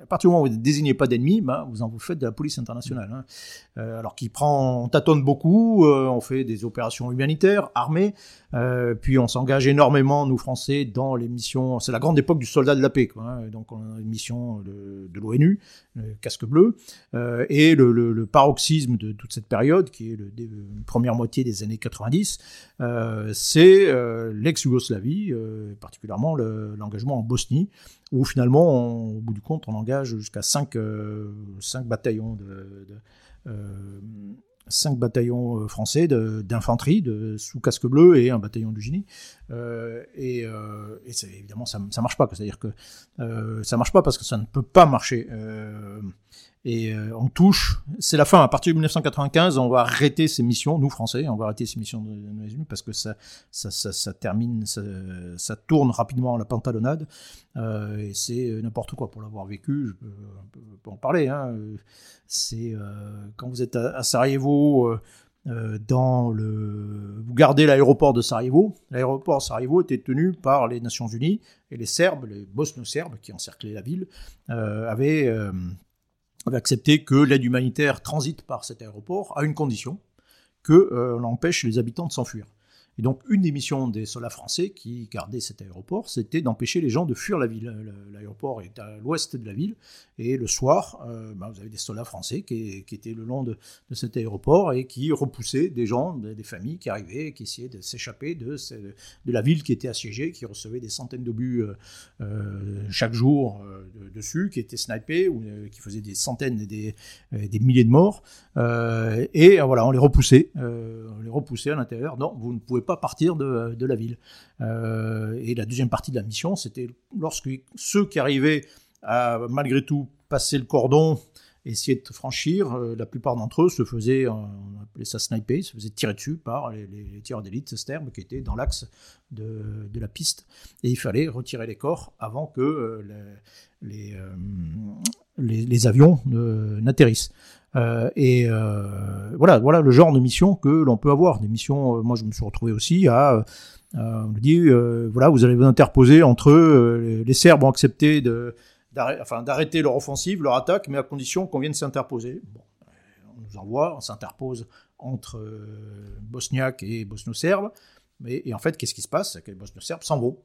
à partir du moment où vous ne désignez pas d'ennemis, ben, vous en vous faites de la police internationale. Hein. alors qui prend, on tâtonne beaucoup, on fait des opérations humanitaires, armées, puis on s'engage énormément, nous Français, dans les missions. C'est la grande époque du soldat de la paix, quoi, hein. donc on a une mission de de l'ONU, le casque bleu, euh, et le, paroxysme de toute cette période, qui est la première moitié des années 90, euh, c'est euh, l'ex-Yougoslavie, particulièrement l'engagement en Bosnie, où finalement, au bout du compte, on engage jusqu'à 5, bataillons de cinq bataillons euh, français d'infanterie de, sous casque bleu et un bataillon du génie. Euh, et, euh, évidemment, ça ne marche pas. C'est-à-dire que euh, ça marche pas parce que ça ne peut pas marcher. Euh, et euh, on touche, c'est la fin. À partir de 1995, on va arrêter ces missions, nous Français, on va arrêter ces missions de, de parce que ça, ça, ça, termine, ça, tourne rapidement la pantalonnade. Euh, et c'est n'importe quoi pour l'avoir vécu. Je peux, en parler. Hein. C'est euh, quand vous êtes à, Sarajevo. Euh, euh, dans le, vous gardez l'aéroport de Sarajevo. L'aéroport de Sarajevo était tenu par les Nations Unies et les Serbes, les bosno-serbes qui encerclaient la ville, euh, avaient avait accepté que l'aide humanitaire transite par cet aéroport à une condition, que euh, l'on empêche les habitants de s'enfuir. Et donc, une des missions des soldats français qui gardaient cet aéroport, c'était d'empêcher les gens de fuir la ville. L'aéroport est à l'ouest de la ville, et le soir, euh, bah, vous avez des soldats français qui, étaient le long de, cet aéroport et qui repoussaient des gens, des, familles qui arrivaient, qui essayaient de s'échapper de, de, la ville qui était assiégée, qui recevait des centaines d'obus euh, euh, chaque jour dessus, qui étaient snipés, ou qui faisaient des centaines et des, des milliers de morts. et voilà, on les repoussait, on les repoussait à l'intérieur. Non, vous ne pouvez pas partir de, la ville. Euh, et la deuxième partie de la mission, c'était lorsque ceux qui arrivaient à malgré tout passer le cordon, essayer de franchir, euh, la plupart d'entre eux se faisaient, on appelait ça sniper, se faisaient tirer dessus par les, tireurs d'élite sterbe qui étaient dans l'axe de, la piste. Et il fallait retirer les corps avant que euh, les, les, avions n'atterrissent. Euh, et euh, voilà, voilà le genre de mission que l'on peut avoir. Des missions, euh, moi je me suis retrouvé aussi à on me dit voilà vous allez vous interposer entre eux les Serbes ont accepté de d'arrêter leur offensive leur attaque mais à condition qu'on vienne s'interposer. Bon, on nous envoie on s'interpose entre Bosniaques et bosno-serbes. Mais et en fait qu'est-ce qui se passe? C'est que les bosno-serbes s'en vont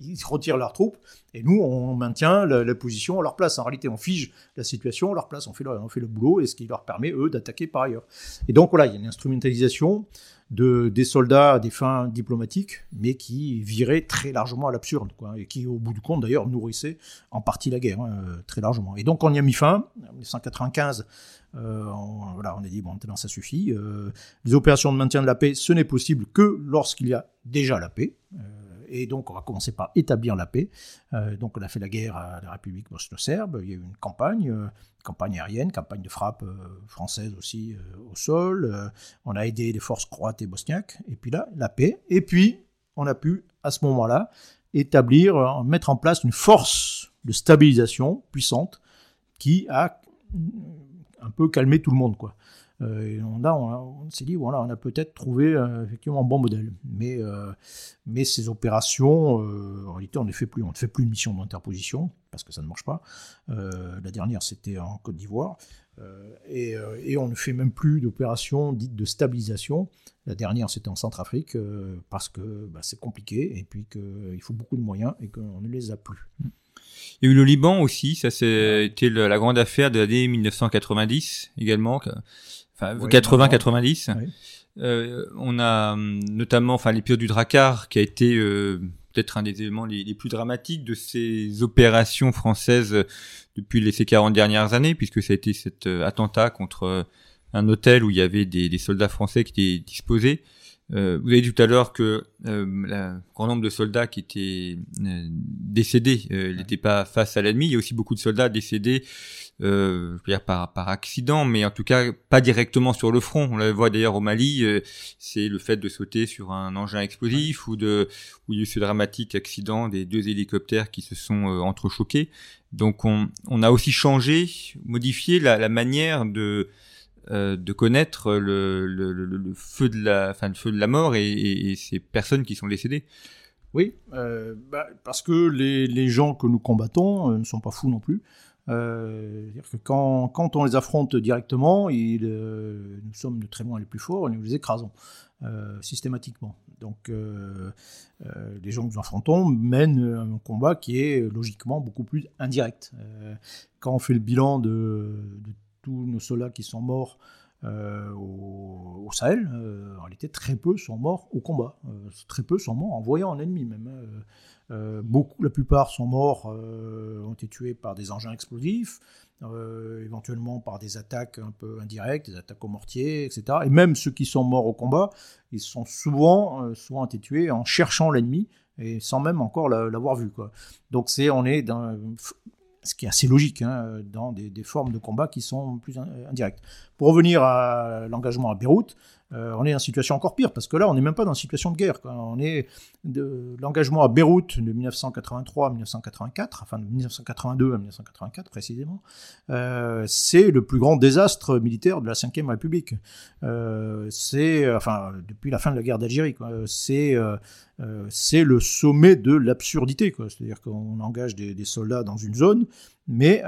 ils retirent leurs troupes, et nous, on maintient la, position à leur place. En réalité, on fige la situation à leur place, on fait le, boulot, et ce qui leur permet, eux, d'attaquer par ailleurs. Et donc, voilà, il y a une instrumentalisation de, des soldats à des fins diplomatiques, mais qui viraient très largement à l'absurde, et qui, au bout du compte, d'ailleurs, nourrissaient en partie la guerre, hein, très largement. Et donc, on y a mis fin, en 1995, euh, on, voilà, on a dit, bon, maintenant ça suffit. Euh, les opérations de maintien de la paix, ce n'est possible que lorsqu'il y a déjà la paix. Euh, et donc, on va commencer par établir la paix. Euh, donc, on a fait la guerre à la République bosno-serbe. Il y a eu une campagne, euh, campagne aérienne, campagne de frappe euh, française aussi au sol. on a aidé les forces croates et bosniaques. Et puis là, la paix. Et puis, on a pu, à ce moment-là, établir, mettre en place une force de stabilisation puissante qui a un peu calmé tout le monde, quoi. Euh, et on, a, on, s'est dit, voilà, on a peut-être trouvé euh, effectivement un bon modèle. Mais, euh, mais ces opérations, en réalité, on ne fait plus. On ne fait plus de mission d'interposition parce que ça ne marche pas. la dernière, c'était en Côte d'Ivoire. Et, et, on ne fait même plus d'opérations dites de stabilisation. La dernière, c'était en Centrafrique parce que bah, c'est compliqué et puis qu'il faut beaucoup de moyens et qu'on ne les a plus. Il y a eu le Liban aussi, ça c'était la grande affaire de l'année 1990 également, enfin 80-90. Euh, on a hum, notamment, enfin l'épisode du Drakkar qui a été euh, peut-être un des éléments les, plus dramatiques de ces opérations françaises depuis les ces 40 dernières années, puisque ça a été cet euh, attentat contre euh, un hôtel où il y avait des, des soldats français qui étaient disposés. Euh, vous avez dit tout à l'heure que euh, le grand nombre de soldats qui étaient euh, décédés euh, n'étaient pas face à l'ennemi. Il y a aussi beaucoup de soldats décédés, euh, je veux dire par, par accident, mais en tout cas pas directement sur le front. On le voit d'ailleurs au Mali, c'est le fait de sauter sur un engin explosif ou de où il y a eu ce dramatique accident des deux hélicoptères qui se sont entrechoqués. Donc on, on a aussi changé, modifié la, la manière de euh, de connaître le, le, le, feu de la, enfin, le feu de la mort et, et, ces personnes qui sont décédées. Oui, euh, bah, parce que les, les, gens que nous combattons euh, ne sont pas fous non plus. Euh, que quand, on les affronte directement, euh, nous sommes de très loin les plus forts et nous les écrasons systématiquement. Donc les gens que nous affrontons mènent un combat qui est logiquement beaucoup plus indirect. quand on fait le bilan de, tous nos soldats qui sont morts euh, au, Sahel, euh, en réalité, très peu sont morts au combat. Euh, très peu sont morts en voyant un ennemi même. Hein. beaucoup, la plupart sont morts, ont été tués par des engins explosifs, éventuellement par des attaques un peu indirectes, des attaques au mortier, etc. Et même ceux qui sont morts au combat, ils sont souvent, souvent été tués en cherchant l'ennemi et sans même encore l'avoir vu. Donc c'est, on est dans, ce qui est assez logique hein, dans des, formes de combat qui sont plus indirectes. Pour revenir à l'engagement à Beyrouth, euh, on est dans une situation encore pire, parce que là, on n'est même pas dans une situation de guerre. On est de l'engagement à Beyrouth de 1983 à 1984, enfin de 1982 à 1984 précisément, euh, c'est le plus grand désastre militaire de la Ve République. Euh, c'est, enfin, depuis la fin de la guerre d'Algérie, c'est c'est le sommet de l'absurdité. C'est-à-dire qu'on engage des, soldats dans une zone, mais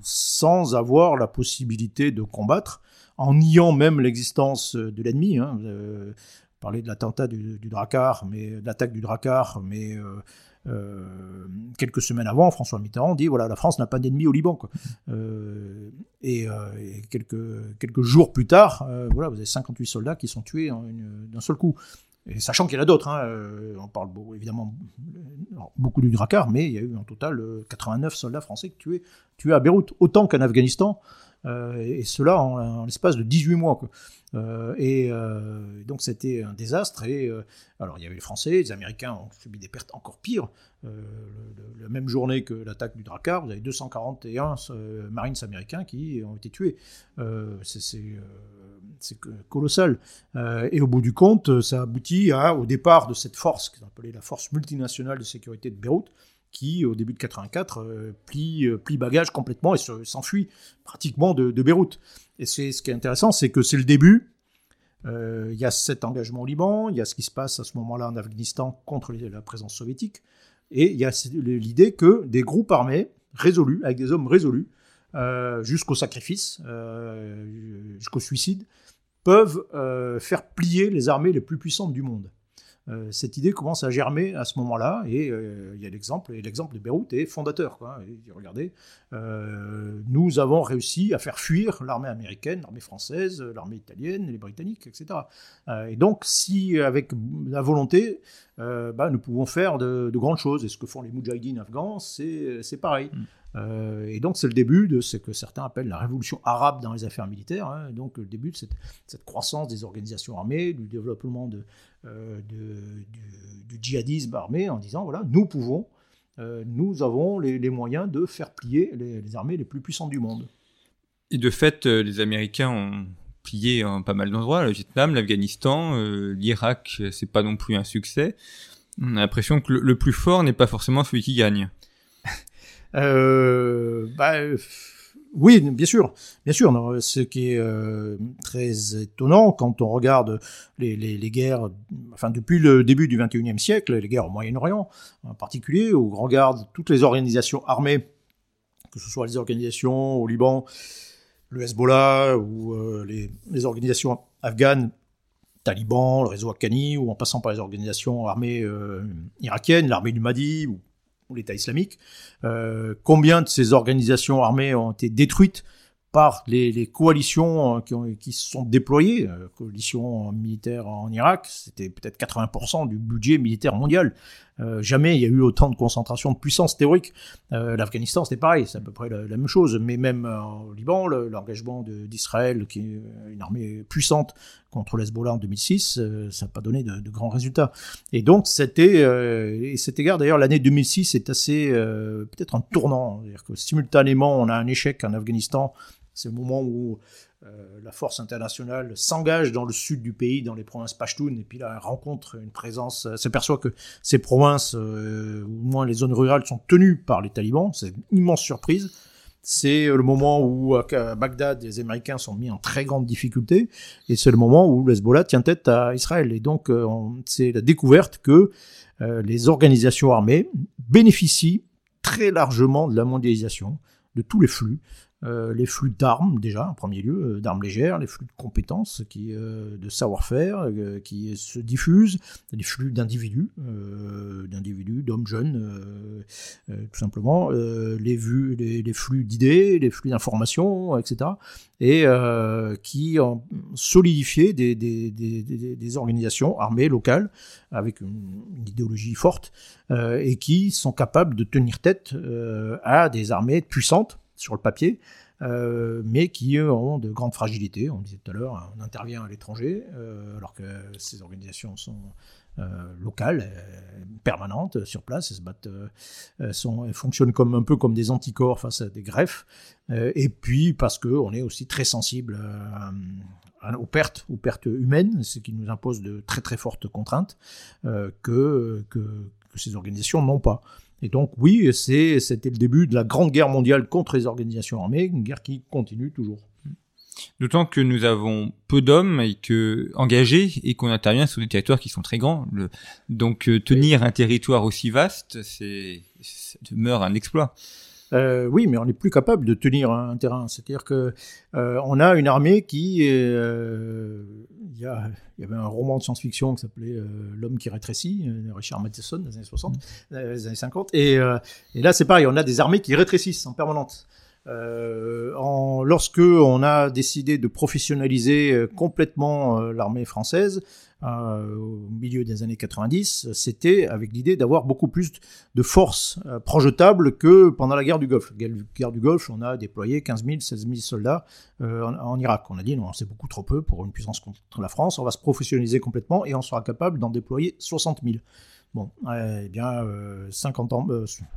sans avoir la possibilité de combattre en niant même l'existence euh, de l'ennemi. Hein. Euh, parler de l'attentat du, du, Drakkar, mais l'attaque du Drakkar, mais euh, euh, quelques semaines avant, François Mitterrand dit voilà, la France n'a pas d'ennemi au Liban. Quoi. Euh, et, euh, et, quelques, quelques jours plus tard, voilà, vous avez 58 soldats qui sont tués d'un seul coup. Et sachant qu'il y en a d'autres, hein, on parle évidemment beaucoup du Drakkar, mais il y a eu en total 89 soldats français tués, tués à Beyrouth, autant qu'en Afghanistan, euh, et cela en, l'espace de 18 mois. Quoi. Euh, et euh, donc c'était un désastre. Et alors il y avait les Français, les Américains ont subi des pertes encore pires. la même journée que l'attaque du Drakkar, vous avez 241 Marines américains qui ont été tués. c'est colossal. et au bout du compte, ça aboutit au départ de cette force, qui appelée la force multinationale de sécurité de Beyrouth, qui, au début de 84, euh, plie, euh, plie bagage complètement et s'enfuit pratiquement de, de, Beyrouth. Et c'est ce qui est intéressant, c'est que c'est le début. Euh, il y a cet engagement au Liban, il y a ce qui se passe à ce moment-là en Afghanistan contre la présence soviétique, et il y a l'idée que des groupes armés résolus, avec des hommes résolus, jusqu'au sacrifice, jusqu'au suicide, peuvent faire plier les armées les plus puissantes du monde. Euh, cette idée commence à germer à ce moment-là, et euh, il y a l'exemple, l'exemple de Beyrouth est fondateur. Quoi. Et, regardez, euh, nous avons réussi à faire fuir l'armée américaine, l'armée française, l'armée italienne, les Britanniques, etc. et donc, si avec la volonté, bah, nous pouvons faire de, grandes choses, et ce que font les Moudjahidines afghans, c'est, c'est pareil. Mm. Euh, et donc c'est le début de ce que certains appellent la révolution arabe dans les affaires militaires, hein. donc le début de cette, croissance des organisations armées, du développement euh, du, djihadisme armé, en disant voilà, nous pouvons, euh, nous avons les, moyens de faire plier les, armées les plus puissantes du monde. Et de fait, les Américains ont plié en pas mal d'endroits, le Vietnam, l'Afghanistan, l'Irak, c'est pas non plus un succès. On a l'impression que le plus fort n'est pas forcément celui qui gagne. Euh, bah, oui, bien sûr, bien sûr. ce qui est euh, très étonnant quand on regarde les, les, guerres, enfin depuis le début du XXIe siècle, les guerres au Moyen-Orient en particulier, où on regarde toutes les organisations armées, que ce soit les organisations au Liban, le Hezbollah ou euh, les, les, organisations afghanes, talibans, le réseau Haqqani, ou en passant par les organisations armées irakiennes, l'armée du Mahdi ou l'État islamique. Euh, combien de ces organisations armées ont été détruites par les, coalitions euh, qui, qui, se sont déployées, euh, coalitions militaires en Irak, c'était peut-être 80% du budget militaire mondial. Euh, jamais il y a eu autant de concentration de puissance théorique. Euh, L'Afghanistan, c'était pareil, c'est à peu près la, même chose. Mais même au Liban, l'engagement d'Israël, qui est une armée puissante contre l'Hezbollah en 2006, ça n'a pas donné de, de, grands résultats. Et donc, c'était, et cet égard, d'ailleurs, l'année 2006 est assez, peut-être un tournant. C'est-à-dire que simultanément, on a un échec en Afghanistan c'est le moment où euh, la force internationale s'engage dans le sud du pays, dans les provinces Pashtun, et puis là, elle rencontre une présence, euh, s'aperçoit que ces provinces, euh, ou au moins les zones rurales, sont tenues par les talibans. C'est une immense surprise. C'est le moment où à Bagdad, les Américains sont mis en très grande difficulté, et c'est le moment où l'Hezbollah tient tête à Israël. Et donc, c'est la découverte que les organisations armées bénéficient très largement de la mondialisation, de tous les flux, euh, les flux d'armes déjà en premier lieu, euh, d'armes légères, les flux de compétences, euh, de savoir-faire qui se diffusent, les flux d'individus, d'individus, d'hommes jeunes, tout simplement, les, flux d'idées, les flux d'informations, etc. Et qui ont solidifié des, organisations armées locales avec une idéologie forte et qui sont capables de tenir tête à des armées puissantes sur le papier, euh, mais qui ont de grandes fragilités. On disait tout à l'heure, on intervient à l'étranger, euh, alors que ces organisations sont euh, locales, permanentes, sur place, elles fonctionnent comme, un peu comme des anticorps face à des greffes, et puis parce qu'on est aussi très sensible aux pertes, aux pertes humaines, ce qui nous impose de très très fortes contraintes que ces organisations n'ont pas. Et donc oui, c'était le début de la Grande Guerre mondiale contre les organisations armées, une guerre qui continue toujours. D'autant que nous avons peu d'hommes et que engagés et qu'on intervient sur des territoires qui sont très grands. donc euh, tenir un territoire aussi vaste, c'est demeure un exploit. Euh, oui, mais on n'est plus capable de tenir un terrain. C'est-à-dire que euh, on a une armée qui, euh, il y, y, avait un roman de science-fiction qui s'appelait L'homme qui rétrécit, de Richard Matheson des années 60, des années 50. Et, et là, c'est pareil, on a des armées qui rétrécissent en permanence. Euh, en, lorsque on a décidé de professionnaliser euh, complètement euh, l'armée française euh, au milieu des années 90, c'était avec l'idée d'avoir beaucoup plus de forces projetables que pendant la guerre du Golfe. La guerre du Golfe, on a déployé 15 000, 16 000 soldats en, en, Irak. On a dit non, c'est beaucoup trop peu pour une puissance contre la France. On va se professionnaliser complètement et on sera capable d'en déployer 60 000. Bon, eh bien, 50 ans,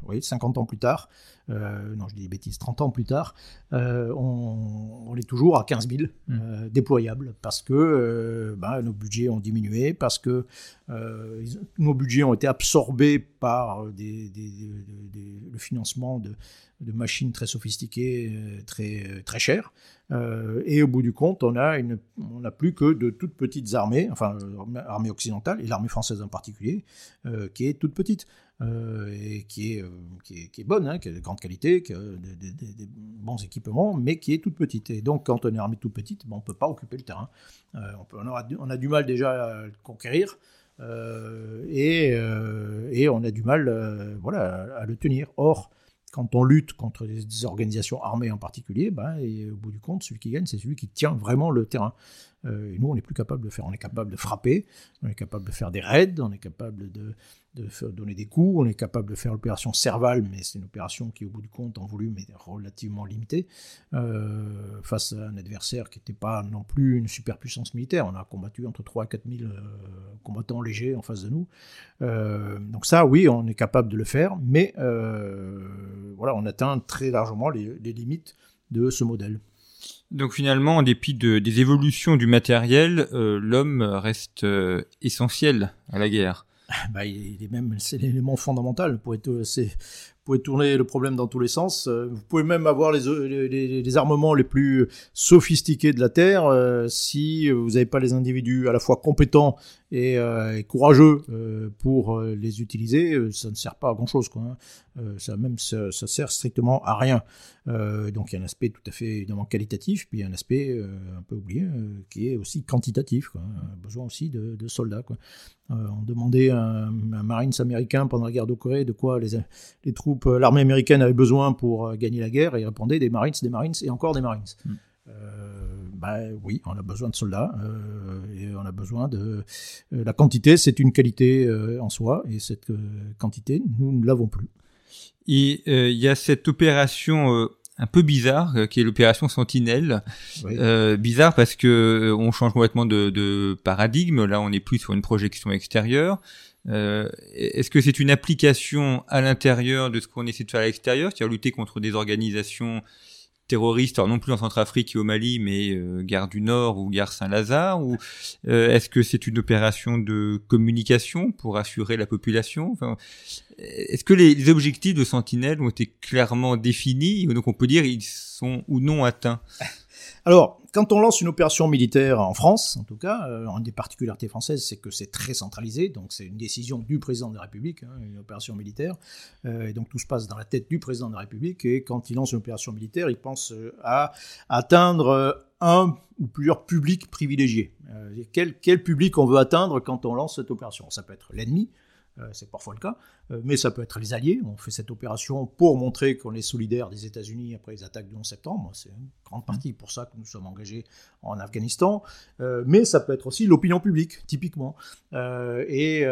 oui, 50 ans plus tard, euh, non je dis des bêtises, 30 ans plus tard, euh, on, est toujours à 15 000 mmh. euh, déployables parce que bah, nos budgets ont diminué, parce que nos budgets ont été absorbés par des, le financement de, de, machines très sophistiquées, très, très chères. Et au bout du compte, on n'a plus que de toutes petites armées, enfin l'armée occidentale et l'armée française en particulier, qui est toute petite. Euh, et qui est, euh, bonne, hein, qui a de grande qualité, qui a des, bons équipements, mais qui est toute petite. Et donc, quand on est armée toute petite, on ne peut pas occuper le terrain. Euh, on, a, du mal déjà à le conquérir. et, on a du mal à, le tenir. Or, quand on lutte contre des organisations armées en particulier, ben, et au bout du compte, celui qui gagne, c'est celui qui tient vraiment le terrain. et nous, on n'est plus capable de faire. On est capable de frapper, on est capable de faire des raids, on est capable de, de donner des coups. On est capable de faire l'opération Serval, mais c'est une opération qui, au bout du compte, en volume, est relativement limitée euh, face à un adversaire qui n'était pas non plus une superpuissance militaire. On a combattu entre 3 et 4 000 euh, combattants légers en face de nous. Euh, donc ça, oui, on est capable de le faire, mais voilà, on atteint très largement les, limites de ce modèle. Donc finalement, en dépit de, des évolutions du matériel, l'homme reste essentiel à la guerre. Bah, il est même, c'est l'élément fondamental pour être, c'est, pouvez tourner le problème dans tous les sens. Euh, vous pouvez même avoir les, les, armements les plus sophistiqués de la Terre. Euh, si vous n'avez pas les individus à la fois compétents et, euh, courageux pour les utiliser, ça ne sert pas à grand-chose. Hein. ça même ça, sert strictement à rien. donc il y a un aspect tout à fait évidemment qualitatif, puis il y a un aspect un peu oublié qui est aussi quantitatif. Quoi, hein. besoin aussi de, soldats. On demandait à un, un Marines américain pendant la guerre de Corée de quoi les, les troupes euh, l'armée américaine avait besoin pour euh, gagner la guerre, et il répondait des Marines, des Marines et encore des Marines. Hmm. Euh, bah, oui, on a besoin de soldats et on a besoin de. la quantité, c'est une qualité en soi et cette quantité, nous ne l'avons plus. Et il y a cette opération un peu bizarre qui est l'opération Sentinelle. bizarre parce que on change complètement de, de, paradigme. Là, on n'est plus sur une projection extérieure. Euh, est-ce que c'est une application à l'intérieur de ce qu'on essaie de faire à l'extérieur, c'est-à-dire lutter contre des organisations terroristes, alors non plus en Centrafrique et au Mali, mais euh, Gare du Nord ou Gare Saint-Lazare Ou euh, est-ce que c'est une opération de communication pour assurer la population? Est-ce que les, les, objectifs de Sentinelle ont été clairement définis? Donc on peut dire ils sont ou non atteints [laughs] alors, quand on lance une opération militaire en France, en tout cas, euh, une des particularités françaises, c'est que c'est très centralisé, donc c'est une décision du président de la République, hein, une opération militaire, euh, et donc tout se passe dans la tête du président de la République, et quand il lance une opération militaire, il pense euh, à atteindre un ou plusieurs publics privilégiés. quel, public on veut atteindre quand on lance cette opération? Ça peut être l'ennemi, c'est parfois le cas, euh, mais ça peut être les alliés. On fait cette opération pour montrer qu'on est solidaire des États-Unis après les attaques du 11 septembre. C'est une grande partie pour ça que nous sommes engagés en Afghanistan. Euh, mais ça peut être aussi l'opinion publique, typiquement. et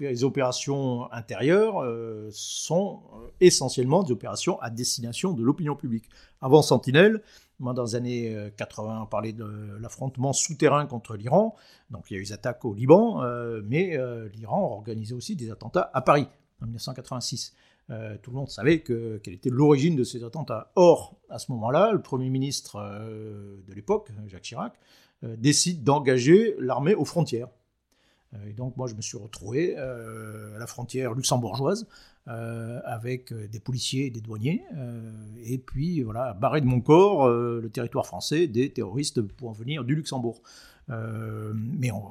les opérations intérieures sont essentiellement des opérations à destination de l'opinion publique. Avant Sentinelle, dans les années 80, on parlait de l'affrontement souterrain contre l'Iran. Donc, il y a eu des attaques au Liban, euh, mais euh, l'Iran a organisé aussi des attentats à Paris en 1986. Euh, tout le monde savait que, quelle était l'origine de ces attentats. Or, à ce moment-là, le Premier ministre de l'époque, Jacques Chirac, décide d'engager l'armée aux frontières. Et donc, moi, je me suis retrouvé à la frontière luxembourgeoise euh, avec euh, des policiers et des douaniers, euh, et puis voilà, barrer de mon corps le territoire français des terroristes pour venir du Luxembourg. mais on,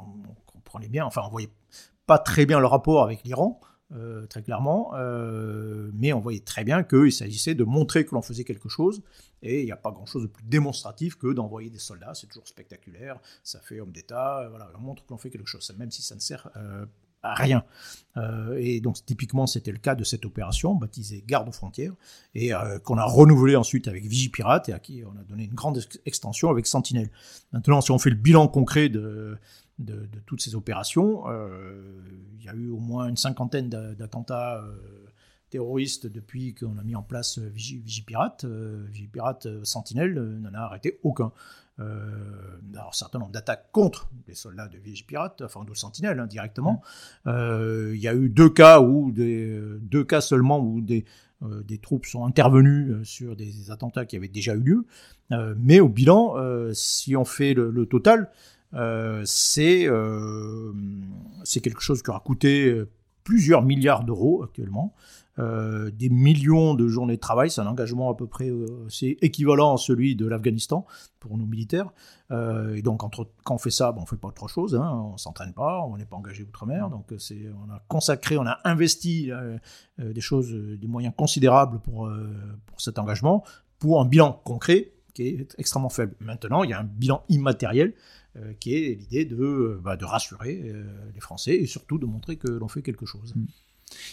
comprenait bien, enfin on voyait pas très bien le rapport avec l'Iran, très clairement, mais on voyait très bien qu'il s'agissait de montrer que l'on faisait quelque chose, et il n'y a pas grand-chose de plus démonstratif que d'envoyer des soldats, c'est toujours spectaculaire, ça fait homme d'État, voilà, on montre que l'on fait quelque chose, même si ça ne sert rien. Euh, et donc typiquement c'était le cas de cette opération baptisée Garde aux frontières et euh, qu'on a renouvelé ensuite avec Vigipirate et à qui on a donné une grande extension avec Sentinelle. Maintenant si on fait le bilan concret de, de, toutes ces opérations, euh, il y a eu au moins une cinquantaine d'attentats terroristes depuis qu'on a mis en place Vigipirate. Vigipirate Sentinelle n'en a arrêté aucun. Euh, alors, un certain nombre d'attaques contre les soldats de Vigipirate, enfin de Sentinelle hein, directement. Euh, il y a eu deux cas où des, deux cas seulement où des, euh, des troupes sont intervenues sur des attentats qui avaient déjà eu lieu. mais au bilan, si on fait le, total, c'est c'est quelque chose qui aura coûté plusieurs milliards d'euros actuellement. Euh, des millions de journées de travail. C'est un engagement à peu près euh, équivalent à celui de l'Afghanistan pour nos militaires. Euh, et donc, entre, quand on fait ça, bon, on ne fait pas autre chose. Hein, on ne s'entraîne pas, on n'est pas engagé outre-mer. Donc, c'est, on a consacré, on a investi des choses, des moyens considérables pour, pour cet engagement, pour un bilan concret qui est extrêmement faible. Maintenant, il y a un bilan immatériel qui est l'idée de, bah, de rassurer les Français et surtout de montrer que l'on fait quelque chose. Mm.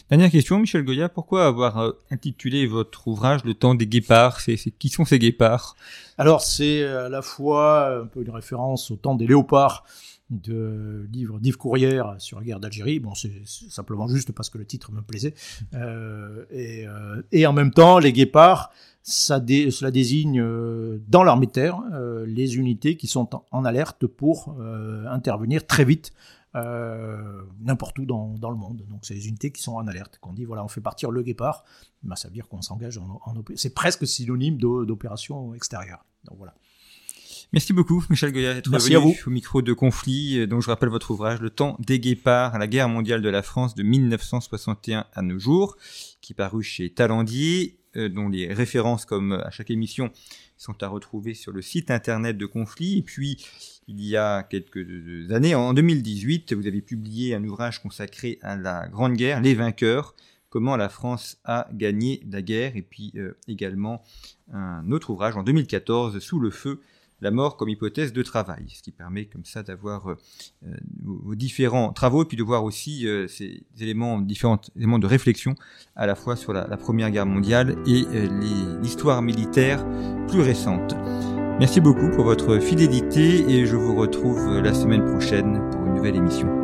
Dernière question, Michel Goya, pourquoi avoir intitulé votre ouvrage Le temps des guépards? C'est, Qui sont ces guépards? Alors c'est à la fois un peu une référence au temps des léopards de livre d'Yves Courrière sur la guerre d'Algérie. Bon, c'est simplement juste parce que le titre me plaisait. Euh, et, euh, et, en même temps, les guépards, ça cela désigne euh, dans l'armée de terre euh, les unités qui sont en, alerte pour euh, intervenir très vite n'importe où dans, dans, le monde. Donc c'est les unités qui sont en alerte. Qu'on dit voilà, on fait partir le guépard, bah, ça veut dire qu'on s'engage en, en c'est presque synonyme d'opération extérieure. Donc voilà. Merci beaucoup, Michel Goya, d'être venu vous. au micro de conflit, euh, dont je rappelle votre ouvrage, Le temps des guépards, la guerre mondiale de la France de 1961 à nos jours, qui est paru chez Talendier, euh, dont les références, comme à chaque émission, sont à retrouver sur le site internet de conflit. Et puis, il y a quelques années, en 2018, vous avez publié un ouvrage consacré à la Grande Guerre, Les Vainqueurs, comment la France a gagné la guerre, et puis euh, également un autre ouvrage en 2014, Sous le feu, la mort comme hypothèse de travail, ce qui permet comme ça d'avoir euh, euh, vos différents travaux et puis de voir aussi euh, ces éléments, différents éléments de réflexion à la fois sur la, Première Guerre mondiale et l'histoire militaire plus récente. Merci beaucoup pour votre fidélité et je vous retrouve la semaine prochaine pour une nouvelle émission.